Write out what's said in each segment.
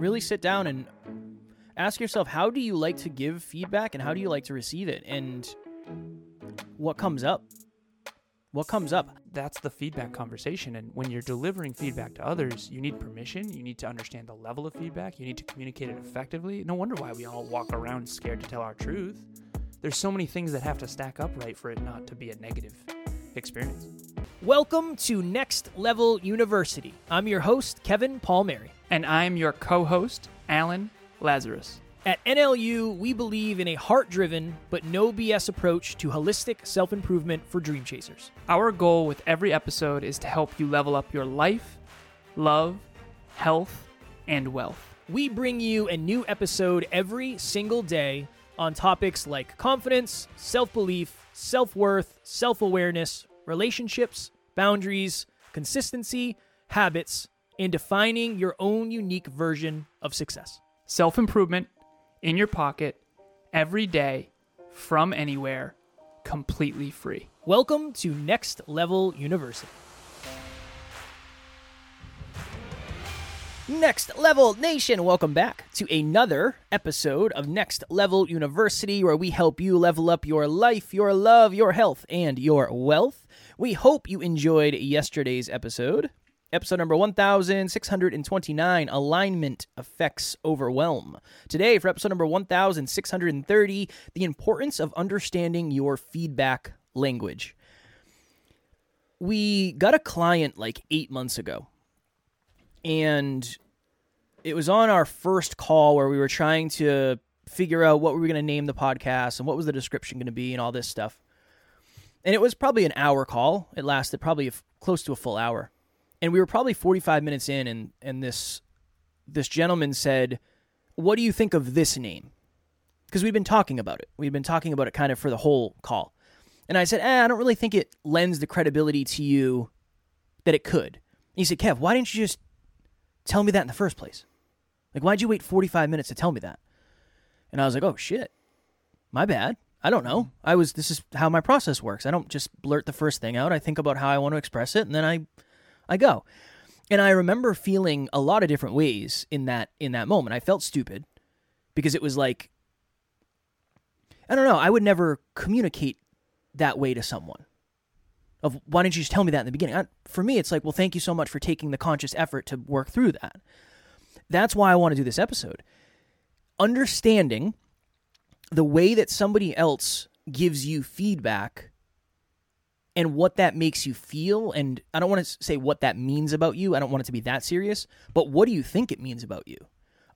really sit down and ask yourself how do you like to give feedback and how do you like to receive it and what comes up? What comes up? That's the feedback conversation. And when you're delivering feedback to others, you need permission. You need to understand the level of feedback. You need to communicate it effectively. No wonder why we all walk around scared to tell our truth. There's so many things that have to stack up right for it not to be a negative experience. Welcome to Next Level University. I'm your host, Kevin Palmieri. And I'm your co host, Alan Lazaros. At NLU, we believe in a heart driven but no BS approach to holistic self improvement for dream chasers. Our goal with every episode is to help you level up your life, love, health, and wealth. We bring you a new episode every single day on topics like confidence, self belief, self worth, self awareness, relationships, boundaries, consistency, habits, and defining your own unique version of success. Self improvement in your pocket every day from anywhere, completely free. Welcome to Next Level University. Next Level Nation, welcome back to another episode of Next Level University, where we help you level up your life, your love, your health, and your wealth. We hope you enjoyed yesterday's episode. Episode number 1629 Alignment Affects Overwhelm. Today, for episode number 1630, the importance of understanding your feedback language. We got a client like eight months ago, and it was on our first call where we were trying to figure out what we were going to name the podcast and what was the description going to be and all this stuff. And it was probably an hour call. It lasted probably close to a full hour. And we were probably 45 minutes in and and this this gentleman said what do you think of this name? Because we'd been talking about it. We'd been talking about it kind of for the whole call. And i said eh, i don't really think it lends the credibility to you that it could. And he said kev why didn't you just tell me that in the first place? Like why'd you wait 45 minutes to tell me that? And i was like oh shit. My bad I don't know. I was this is how my process works. I don't just blurt the first thing out. I think about how I want to express it and then I I go. And I remember feeling a lot of different ways in that in that moment. I felt stupid because it was like I don't know, I would never communicate that way to someone. Of why didn't you just tell me that in the beginning? I, for me, it's like, well, thank you so much for taking the conscious effort to work through that. That's why I want to do this episode. Understanding the way that somebody else gives you feedback and what that makes you feel. And I don't want to say what that means about you. I don't want it to be that serious, but what do you think it means about you?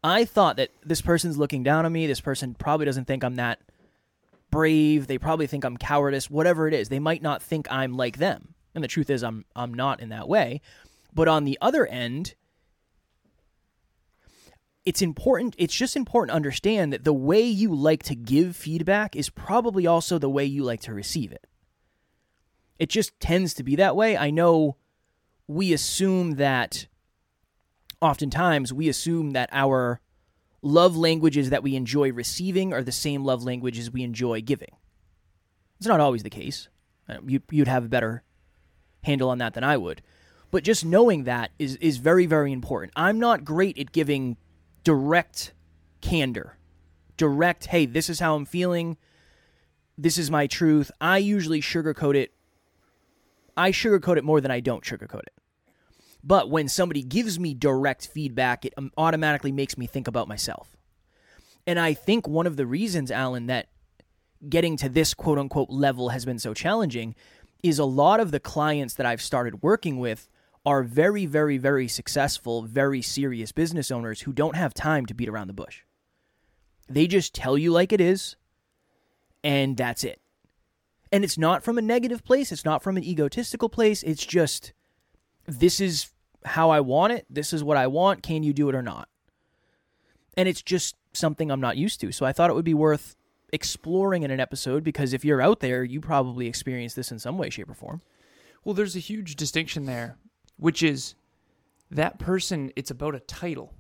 I thought that this person's looking down on me. This person probably doesn't think I'm that brave. They probably think I'm cowardice, whatever it is. They might not think I'm like them. And the truth is I'm I'm not in that way. But on the other end, it's important it's just important to understand that the way you like to give feedback is probably also the way you like to receive it. It just tends to be that way. I know we assume that oftentimes we assume that our love languages that we enjoy receiving are the same love languages we enjoy giving. It's not always the case. Uh, you, you'd have a better handle on that than I would. But just knowing that is, is very, very important. I'm not great at giving direct candor, direct, hey, this is how I'm feeling. This is my truth. I usually sugarcoat it I sugarcoat it more than I don't sugarcoat it. But when somebody gives me direct feedback, it um, automatically makes me think about myself. And I think one of the reasons, Alan, that getting to this quote unquote level has been so challenging is a lot of the clients that I've started working with are very, very, very successful, very serious business owners who don't have time to beat around the bush. They just tell you like it is, and that's it. And it's not from a negative place, it's not from an egotistical place. It's just, this is how I want it. This is what I want. Can you do it or not? And it's just something I'm not used to. So I thought it would be worth exploring in an episode because if you're out there, you probably experience this in some way, shape, or form. Well, there's a huge distinction there, which is that person, it's about a title.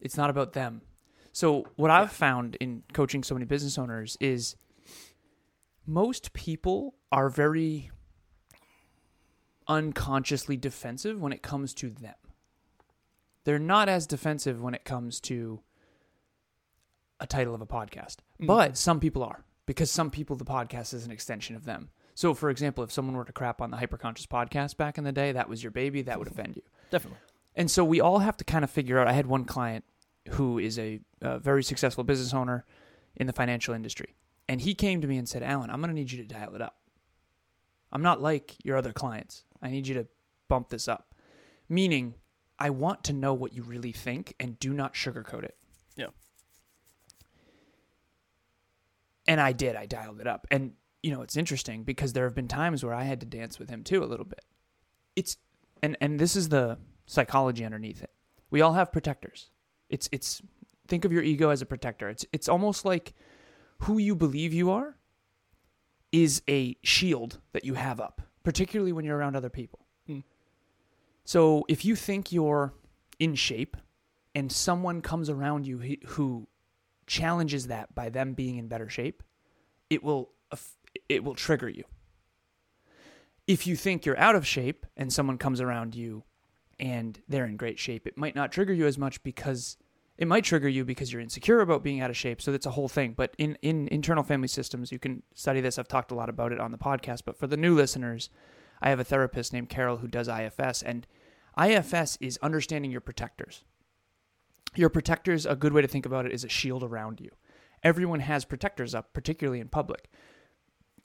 It's not about them. So, what I've found in coaching so many business owners is most people are very unconsciously defensive when it comes to them. they're not as defensive when it comes to a title of a podcast. Mhm. But some people are because some people the podcast is an extension of them. So, for example, if someone were to crap on the Hyperconscious podcast back in the day, that was your baby, that would offend you. Definitely. And so we all have to kind of figure out. I had one client who is a, a very successful business owner in the financial industry. And he came to me and said, Alan, I'm going to need you to dial it up. I'm not like your other clients. I need you to bump this up. Meaning, I want to know what you really think and do not sugarcoat it. Yeah. And I did. I dialed it up. And, you know, it's interesting because there have been times where I had to dance with him too a little bit. It's, and, and this is the psychology underneath it. We all have protectors. It's, it's, think of your ego as a protector. It's, it's almost like who you believe you are is a shield that you have up, particularly when you're around other people. Hmm. So if you think you're in shape and someone comes around you who- challenges that by them being in better shape, it will it will trigger you. If you think you're out of shape and someone comes around you and they're in great shape, it might not trigger you as much because it might trigger you because you're insecure about being out of shape. So that's a whole thing. But in, in internal family systems, you can study this. I've talked a lot about it on the podcast. But for the new listeners, I have a therapist named Carol who does IFS. And IFS is understanding your protectors. Your protectors, a good way to think about it, is a shield around you. Everyone has protectors up, particularly in public.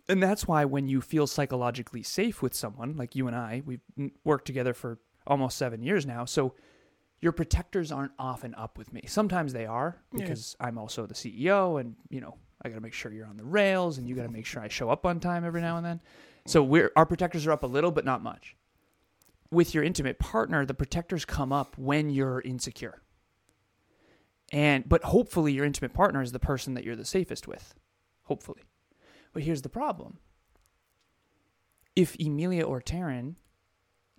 And that's why when you feel psychologically safe with someone, like you and I, we've worked together for almost seven years now. So your protectors aren't often up with me. Sometimes they are Yeah. because I'm also the CEO and, you know, I got to make sure you're on the rails and you got to make sure I show up on time every now and then. So we're our protectors are up a little but not much. With your intimate partner, the protectors come up when you're insecure. And but hopefully your intimate partner is the person that you're the safest with. Hopefully. But here's the problem. If Emilia or Taryn,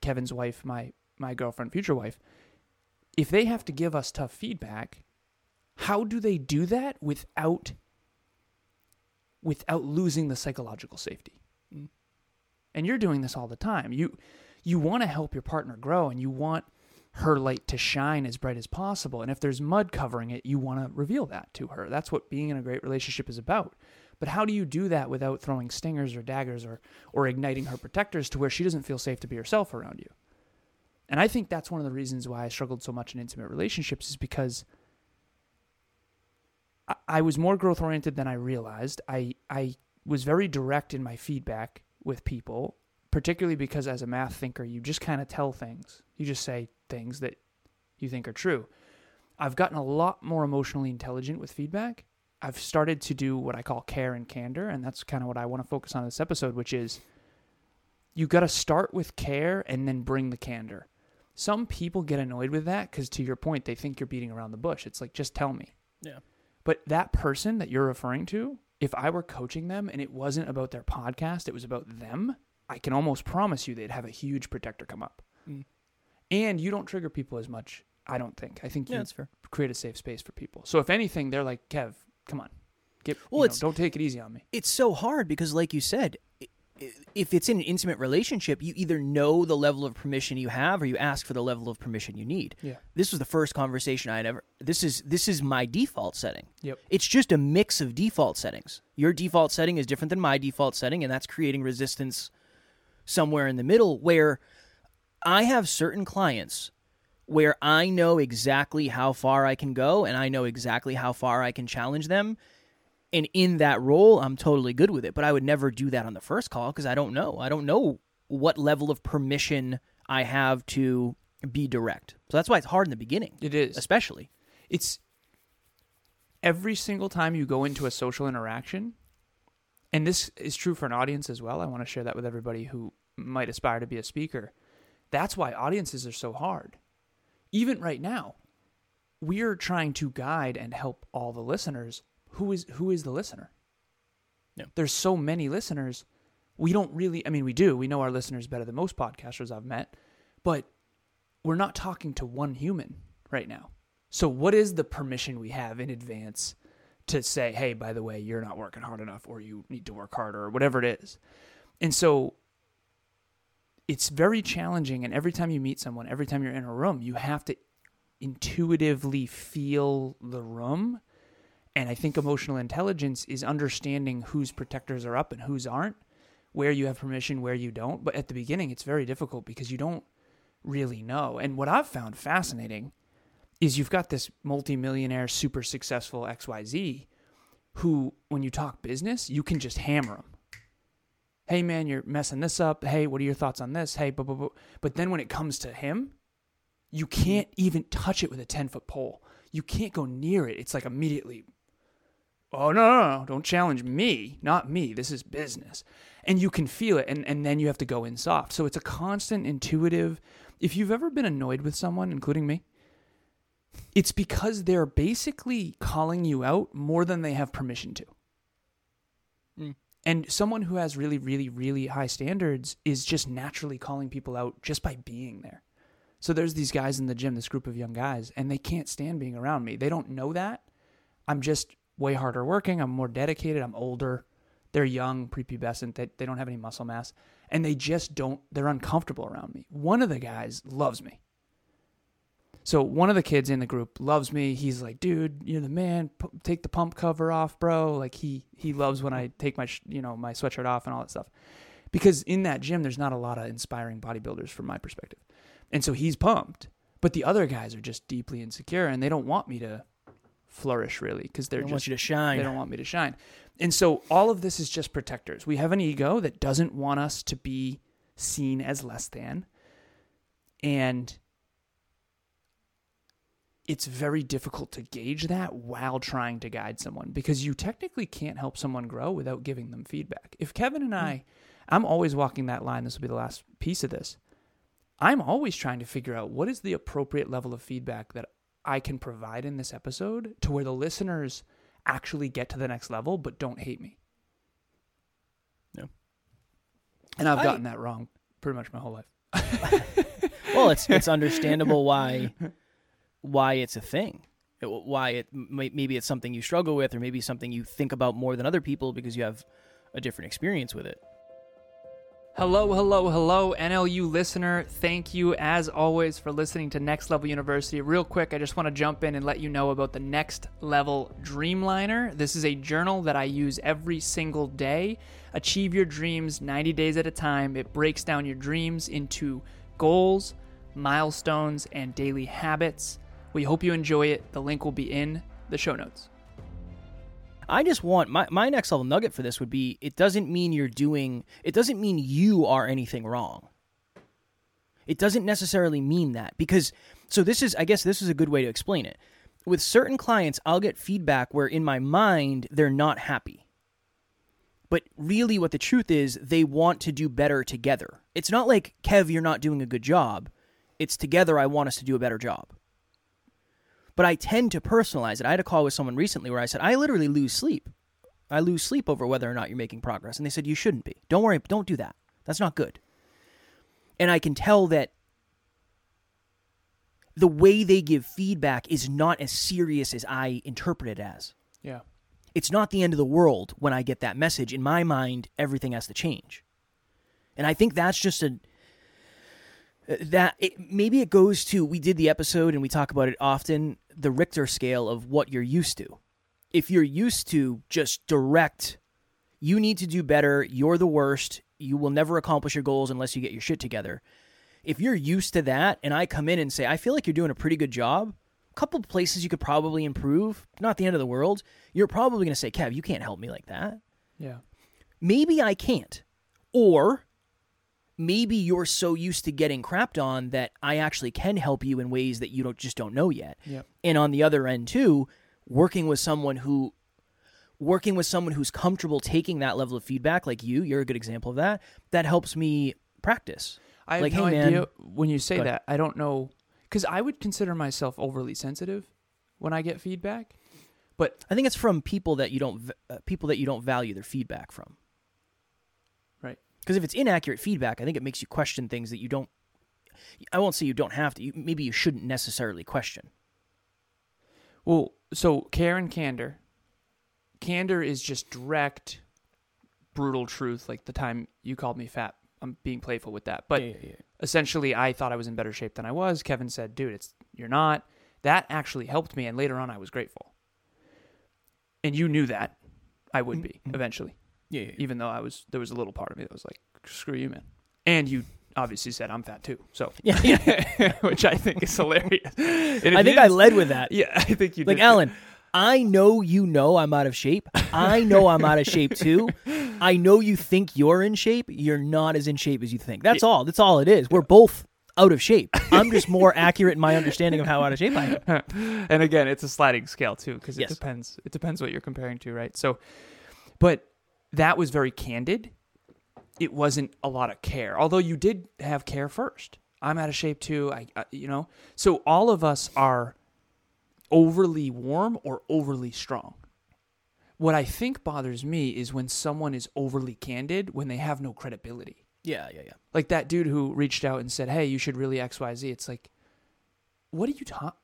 Kevin's wife, my my girlfriend, future wife, if they have to give us tough feedback, how do they do that without without losing the psychological safety? Mm. And you're doing this all the time. You you want to help your partner grow and you want her light to shine as bright as possible. And if there's mud covering it, you want to reveal that to her. That's what being in a great relationship is about. But how do you do that without throwing stingers or daggers or or igniting her protectors to where she doesn't feel safe to be herself around you? And I think that's one of the reasons why I struggled so much in intimate relationships is because I, I was more growth oriented than I realized. I I was very direct in my feedback with people, particularly because as a math thinker, you just kind of tell things. You just say things that you think are true. I've gotten a lot more emotionally intelligent with feedback. I've started to do what I call care and candor, and that's kind of what I want to focus on in this episode, which is you got to start with care and then bring the candor. Some people get annoyed with that because, to your point, they think you're beating around the bush. It's like, just tell me. Yeah. But that person that you're referring to, if I were coaching them and it wasn't about their podcast, it was about them, I can almost promise you they'd have a huge protector come up. Mm. And you don't trigger people as much, I don't think. I think you Yeah, fair. create a safe space for people. So if anything, they're like, Kev, come on. Get, Well, know, don't take it easy on me. it's so hard because like you said if it's in an intimate relationship you either know the level of permission you have or you ask for the level of permission you need Yeah. this was the first conversation i had ever this is this is my default setting Yep. it's just a mix of default settings your default setting is different than my default setting and that's creating resistance somewhere in the middle where i have certain clients where i know exactly how far i can go and i know exactly how far i can challenge them and in that role i'm totally good with it but i would never do that on the first call because i don't know i don't know what level of permission i have to be direct so that's why it's hard in the beginning It is. especially it's every single time you go into a social interaction, and this is true for an audience as well. I want to share that with everybody who might aspire to be a speaker. That's why audiences are so hard. Even right now, we're trying to guide and help all the listeners. Who is who is the listener? Yeah. There's so many listeners. We don't really I mean we do. We know our listeners better than most podcasters I've met, but we're not talking to one human right now. So, what is the permission we have in advance to say, hey, by the way, you're not working hard enough or you need to work harder or whatever it is? And so, it's very challenging. And every time you meet someone, every time you're in a room, you have to intuitively feel the room. And I think emotional intelligence is understanding whose protectors are up and whose aren't, where you have permission, where you don't. But at the beginning, it's very difficult because you don't really know. And what I've found fascinating is you've got this multimillionaire, super successful XYZ who, when you talk business, you can just hammer them. Hey, man, you're messing this up. Hey, what are your thoughts on this? Hey, blah, blah, blah. But then when it comes to him, you can't even touch it with a 10 foot pole. You can't go near it. It's like immediately, oh, no, no, no, don't challenge me, not me. This is business. And you can feel it, and, and then you have to go in soft. So it's a constant, intuitive. If you've ever been annoyed with someone, including me, it's because they're basically calling you out more than they have permission to. Mm. And someone who has really, really, really high standards is just naturally calling people out just by being there. So there's these guys in the gym, this group of young guys, and they can't stand being around me. They don't know that. I'm just way harder working. I'm more dedicated. I'm older. They're young, prepubescent. They, they don't have any muscle mass. And they just don't, they're uncomfortable around me. One of the guys loves me. So one of the kids in the group loves me. He's like, dude, you're the man. P- take the pump cover off, bro. Like he he loves when I take my sh- you know my sweatshirt off and all that stuff. Because in that gym, there's not a lot of inspiring bodybuilders from my perspective, and so he's pumped. But the other guys are just deeply insecure, and they don't want me to flourish really because they're I just want you to shine. they don't want me to shine. And so all of this is just protectors. We have an ego that doesn't want us to be seen as less than. And it's very difficult to gauge that while trying to guide someone because you technically can't help someone grow without giving them feedback. If Kevin and I, I'm always walking that line, this will be the last piece of this. I'm always trying to figure out what is the appropriate level of feedback that I can provide in this episode to where the listeners actually get to the next level but don't hate me. Yeah. And I've I- gotten that wrong pretty much my whole life. well, it's it's understandable why why it's a thing. Why it maybe it's something you struggle with, or maybe something you think about more than other people because you have a different experience with it. Hello, hello, hello, NLU listener. Thank you, as always, for listening to Next Level University. Real quick, I just want to jump in and let you know about the Next Level Dreamliner. This is a journal that I use every single day. Achieve your dreams 90 days at a time. It breaks down your dreams into goals, milestones, and daily habits. We hope you enjoy it. The link will be in the show notes. I just want my, my next level nugget for this would be it doesn't mean you're doing it doesn't mean you are anything wrong. It doesn't necessarily mean that because so this is I guess this is a good way to explain it. With certain clients, I'll get feedback where in my mind they're not happy. But really what the truth is, they want to do better together. It's not like, Kev, you're not doing a good job. It's together I want us to do a better job but I tend to personalize it. I had a call with someone recently where I said, I literally lose sleep. I lose sleep over whether or not you're making progress. And they said, You shouldn't be. Don't worry. Don't do that. That's not good. And I can tell that the way they give feedback is not as serious as I interpret it as. Yeah. It's not the end of the world when I get that message. In my mind, everything has to change. And I think that's just a uh, that it, maybe it goes to we did the episode and we talk about it often the Richter scale of what you're used to. If you're used to just direct, you need to do better, you're the worst, you will never accomplish your goals unless you get your shit together. If you're used to that and I come in and say, I feel like you're doing a pretty good job, a couple places you could probably improve, not the end of the world, you're probably going to say, Kev, you can't help me like that. Yeah. Maybe I can't. Or maybe you're so used to getting crapped on that I actually can help you in ways that you don't just don't know yet. Yep. And on the other end too, working with someone who working with someone who's comfortable taking that level of feedback like you, you're a good example of that. That helps me practice. I have Like, no hey, man- idea when you say that. I don't know because I would consider myself overly sensitive when I get feedback. But I think it's from people that you don't uh, people that you don't value their feedback from. Because if it's inaccurate feedback, I think it makes you question things that you don't. I won't say you don't have to. You, maybe you shouldn't necessarily question. well, so care and candor. Candor is just direct, brutal truth. Like the time you called me fat. I'm being playful with that, but yeah, yeah, yeah. essentially, I thought I was in better shape than I was. Kevin said, "Dude, it's you're not." that actually helped me and later on I was grateful. And you knew that I would be Mhm. eventually, Yeah, yeah, yeah. even though I was there was a little part of me that was like screw you man. And you obviously said I'm fat too. So Yeah, yeah. which I think is hilarious. I think I led with that. Yeah, I think you Like. Alan, I know you know I'm out of shape. I know I'm out of shape too. I know you think you're in shape. You're not as in shape as you think. That's all. That's all it is. We're both out of shape. I'm just more accurate in my understanding of how out of shape I am. and again, it's a sliding scale too because it Yes. depends. It depends what you're comparing to, right? So, but that was very candid. It wasn't a lot of care, although you did have care first. I'm out of shape too. I, I you know, so all of us are overly warm or overly strong. What I think bothers me is when someone is overly candid when they have no credibility Yeah, yeah, yeah. like that dude who reached out and said, "Hey, you should really X Y Z." It's like, what are you talking?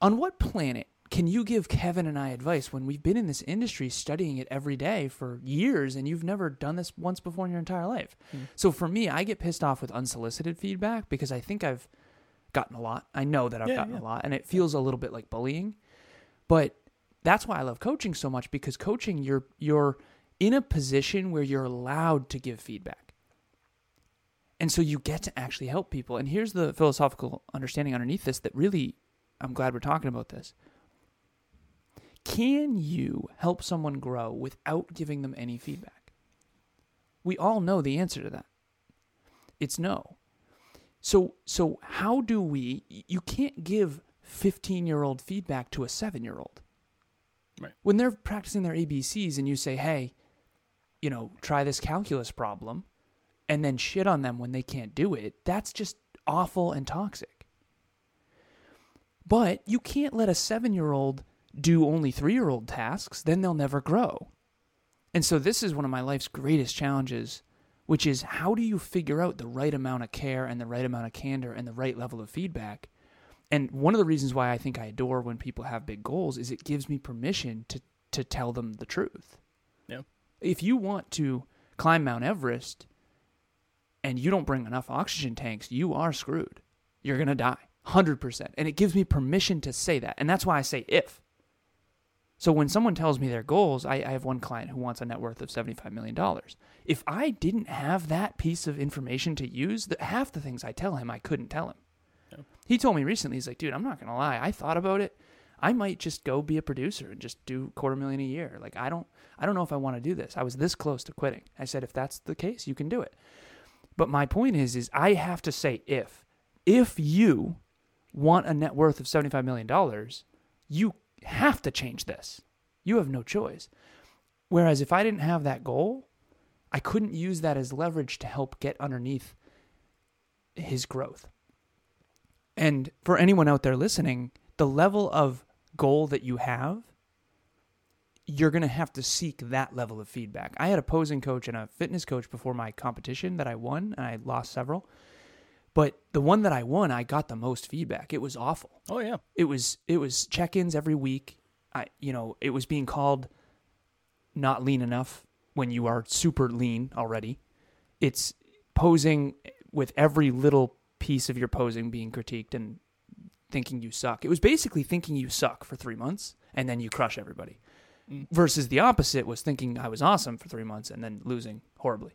On what planet can you give Kevin and I advice when we've been in this industry studying it every day for years and you've never done this once before in your entire life? Hmm. So for me, I get pissed off with unsolicited feedback because I think I've gotten a lot. I know that I've Yeah, gotten yeah. a lot, and it feels a little bit like bullying. But that's why I love coaching so much because coaching you're you're in a position where you're allowed to give feedback. And so you get to actually help people. And here's the philosophical understanding underneath this that really I'm glad we're talking about this. Can you help someone grow without giving them any feedback? We all know the answer to that. It's no. So so how do we you can't give 15-year-old feedback to a 7-year-old. Right. When they're practicing their ABCs and you say, "Hey, you know, try this calculus problem," and then shit on them when they can't do it, that's just awful and toxic. But you can't let a 7-year-old do only 3-year-old tasks, then they'll never grow. And so this is one of my life's greatest challenges which is how do you figure out the right amount of care and the right amount of candor and the right level of feedback? And one of the reasons why I think I adore when people have big goals is it gives me permission to to tell them the truth. Yeah. If you want to climb Mount Everest and you don't bring enough oxygen tanks, you are screwed. You're going to die. 100%. And it gives me permission to say that. And that's why I say if. So when someone tells me their goals, I, I have one client who wants a net worth of $75 million. If I didn't have that piece of information to use, the, half the things I tell him, I couldn't tell him. He told me recently, he's like, dude, I'm not going to lie. I thought about it. I might just go be a producer and just do quarter million a year. Like I don't I don't know if I want to do this. I was this close to quitting. I said if that's the case, you can do it. But my point is is I have to say if if you want a net worth of 75 million dollars, you have to change this. You have no choice. Whereas if I didn't have that goal, I couldn't use that as leverage to help get underneath his growth. And for anyone out there listening, the level of goal that you have, you're going to have to seek that level of feedback. I had a posing coach and a fitness coach before my competition that I won, and I lost several. But the one that I won, I got the most feedback. It was awful Oh yeah. it was it was check-ins every week. I you know, it was being called not lean enough when you are super lean already. It's posing with every little piece of your posing being critiqued and thinking you suck. It was basically thinking you suck for 3 months and then you crush everybody. Mm. Versus the opposite was thinking I was awesome for 3 months and then losing horribly.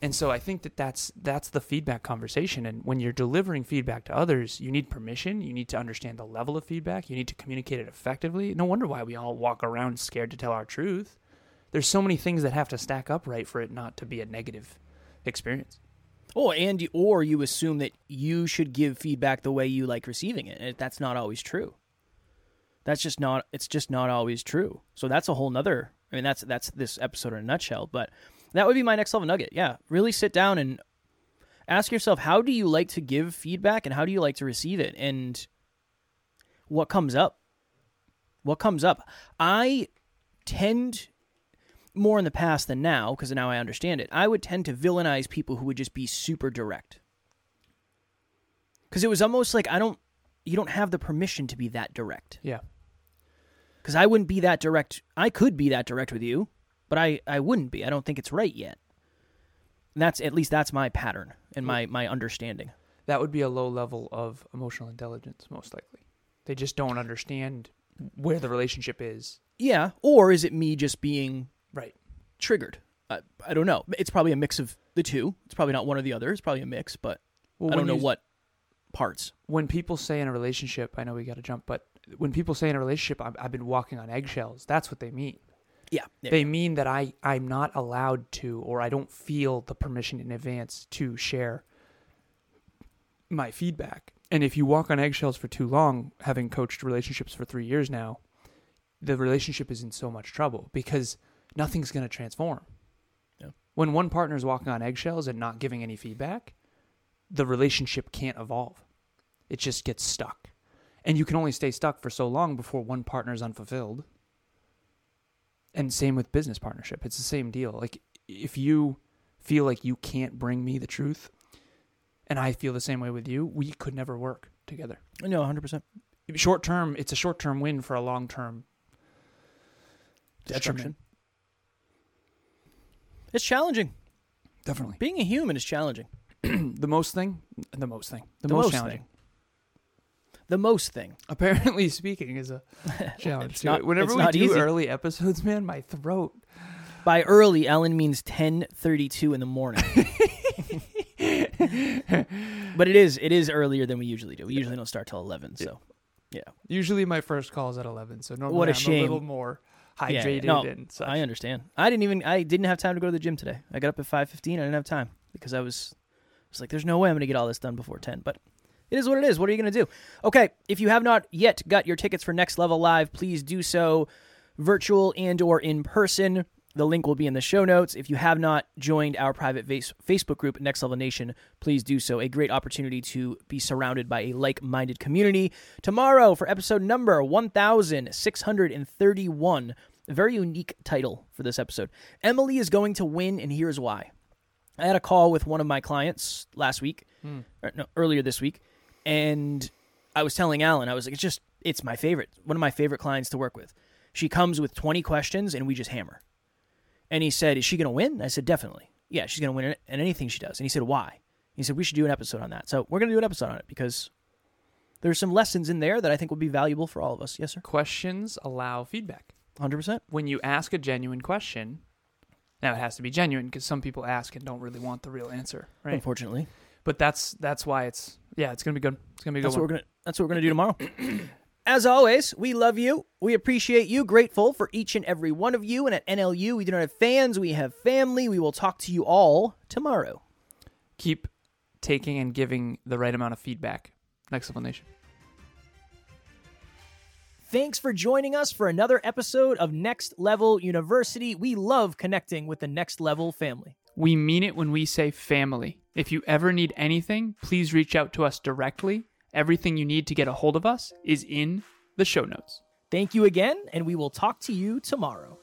And so I think that that's that's the feedback conversation. And when you're delivering feedback to others, you need permission. You need to understand the level of feedback. You need to communicate it effectively. No wonder why we all walk around scared to tell our truth. There's so many things that have to stack up right for it not to be a negative experience. Oh, and or you assume that you should give feedback the way you like receiving it, that's not always true. That's just not. It's just not always true. So that's a whole nother. I mean, that's that's this episode in a nutshell. But that would be my next level nugget. Yeah, really sit down and ask yourself how do you like to give feedback and how do you like to receive it, and what comes up. What comes up? I tend more in the past than now because now I understand it. I would tend to villainize people who would just be super direct. Because it was almost like I don't, you don't have the permission to be that direct. Yeah. Because I wouldn't be that direct. I could be that direct with you, but I, I wouldn't be. I don't think it's right yet. And that's at least that's my pattern and my my understanding. That would be a low level of emotional intelligence, most likely. They just don't understand where the relationship is. Yeah, or is it me just being Right. triggered? I, I don't know. It's probably a mix of the two. It's probably not one or the other. It's probably a mix, but Well, I don't know you- what parts. when people say in a relationship, I know we got to jump, but when people say in a relationship, I've, I've been walking on eggshells, that's what they mean. Yeah, yeah. They mean that I, I'm not allowed to, or I don't feel the permission in advance to share my feedback. And if you walk on eggshells for too long, having coached relationships for three years now, the relationship is in so much trouble because nothing's going to transform. Yeah. When one partner is walking on eggshells and not giving any feedback, the relationship can't evolve. It just gets stuck. And you can only stay stuck for so long before one partner is unfulfilled. And same with business partnership. It's the same deal. Like if you feel like you can't bring me the truth and I feel the same way with you, we could never work together. no, hundred percent Short term, it's a short term win for a long term detriment. It's challenging. Definitely. Being a human is challenging. the most thing, the most thing, the, The most, most challenging. thing. The most thing. Apparently, speaking is a challenge. It's too. not- Whenever it's we not do easy. early episodes, man, my throat. By early, Alan means ten thirty-two in the morning. but it is it is earlier than we usually do. We usually don't start till eleven. So yeah. Usually, my first call is at eleven, so normally What a I'm shame. a little more hydrated Yeah, no, and such. I understand. I didn't even I didn't have time to go to the gym today. I got up at five fifteen. I didn't have time because I was I was like, there's no way I'm going to get all this done before ten. But it is what it is. What are you going to do? Okay, if you have not yet got your tickets for Next Level Live, please do so, virtual and or in person. The link will be in the show notes. If you have not joined our private face- Facebook group, Next Level Nation, please do so. A great opportunity to be surrounded by a like minded community. Tomorrow, for episode number 1631, a very unique title for this episode. Emily is going to win, and here's why. I had a call with one of my clients last week, hmm. or no, earlier this week, and I was telling Alan, I was like, it's just, it's my favorite, one of my favorite clients to work with. She comes with 20 questions, and we just hammer. And he said, Is she going to win? I said, Definitely. Yeah, she's going to win in in anything she does. And he said, Why? He said, We should do an episode on that. So we're going to do an episode on it because there's some lessons in there that I think will be valuable for all of us. Yes, sir. Questions allow feedback. 100%. When you ask a genuine question, now it has to be genuine because some people ask and don't really want the real answer, right? Unfortunately. But that's that's why it's yeah, it's gonna be good. It's gonna be good That's what we're gonna. That's what we're gonna do tomorrow. As always, we love you. We appreciate you. Grateful for each and every one of you. And at NLU, we do not have fans. We have family. We will talk to you all tomorrow. Keep taking and giving the right amount of feedback. Next level nation. Thanks for joining us for another episode of Next Level University. We love connecting with the Next Level family. We mean it when we say family. If you ever need anything, please reach out to us directly. Everything you need to get a hold of us is in the show notes. Thank you again, and we will talk to you tomorrow.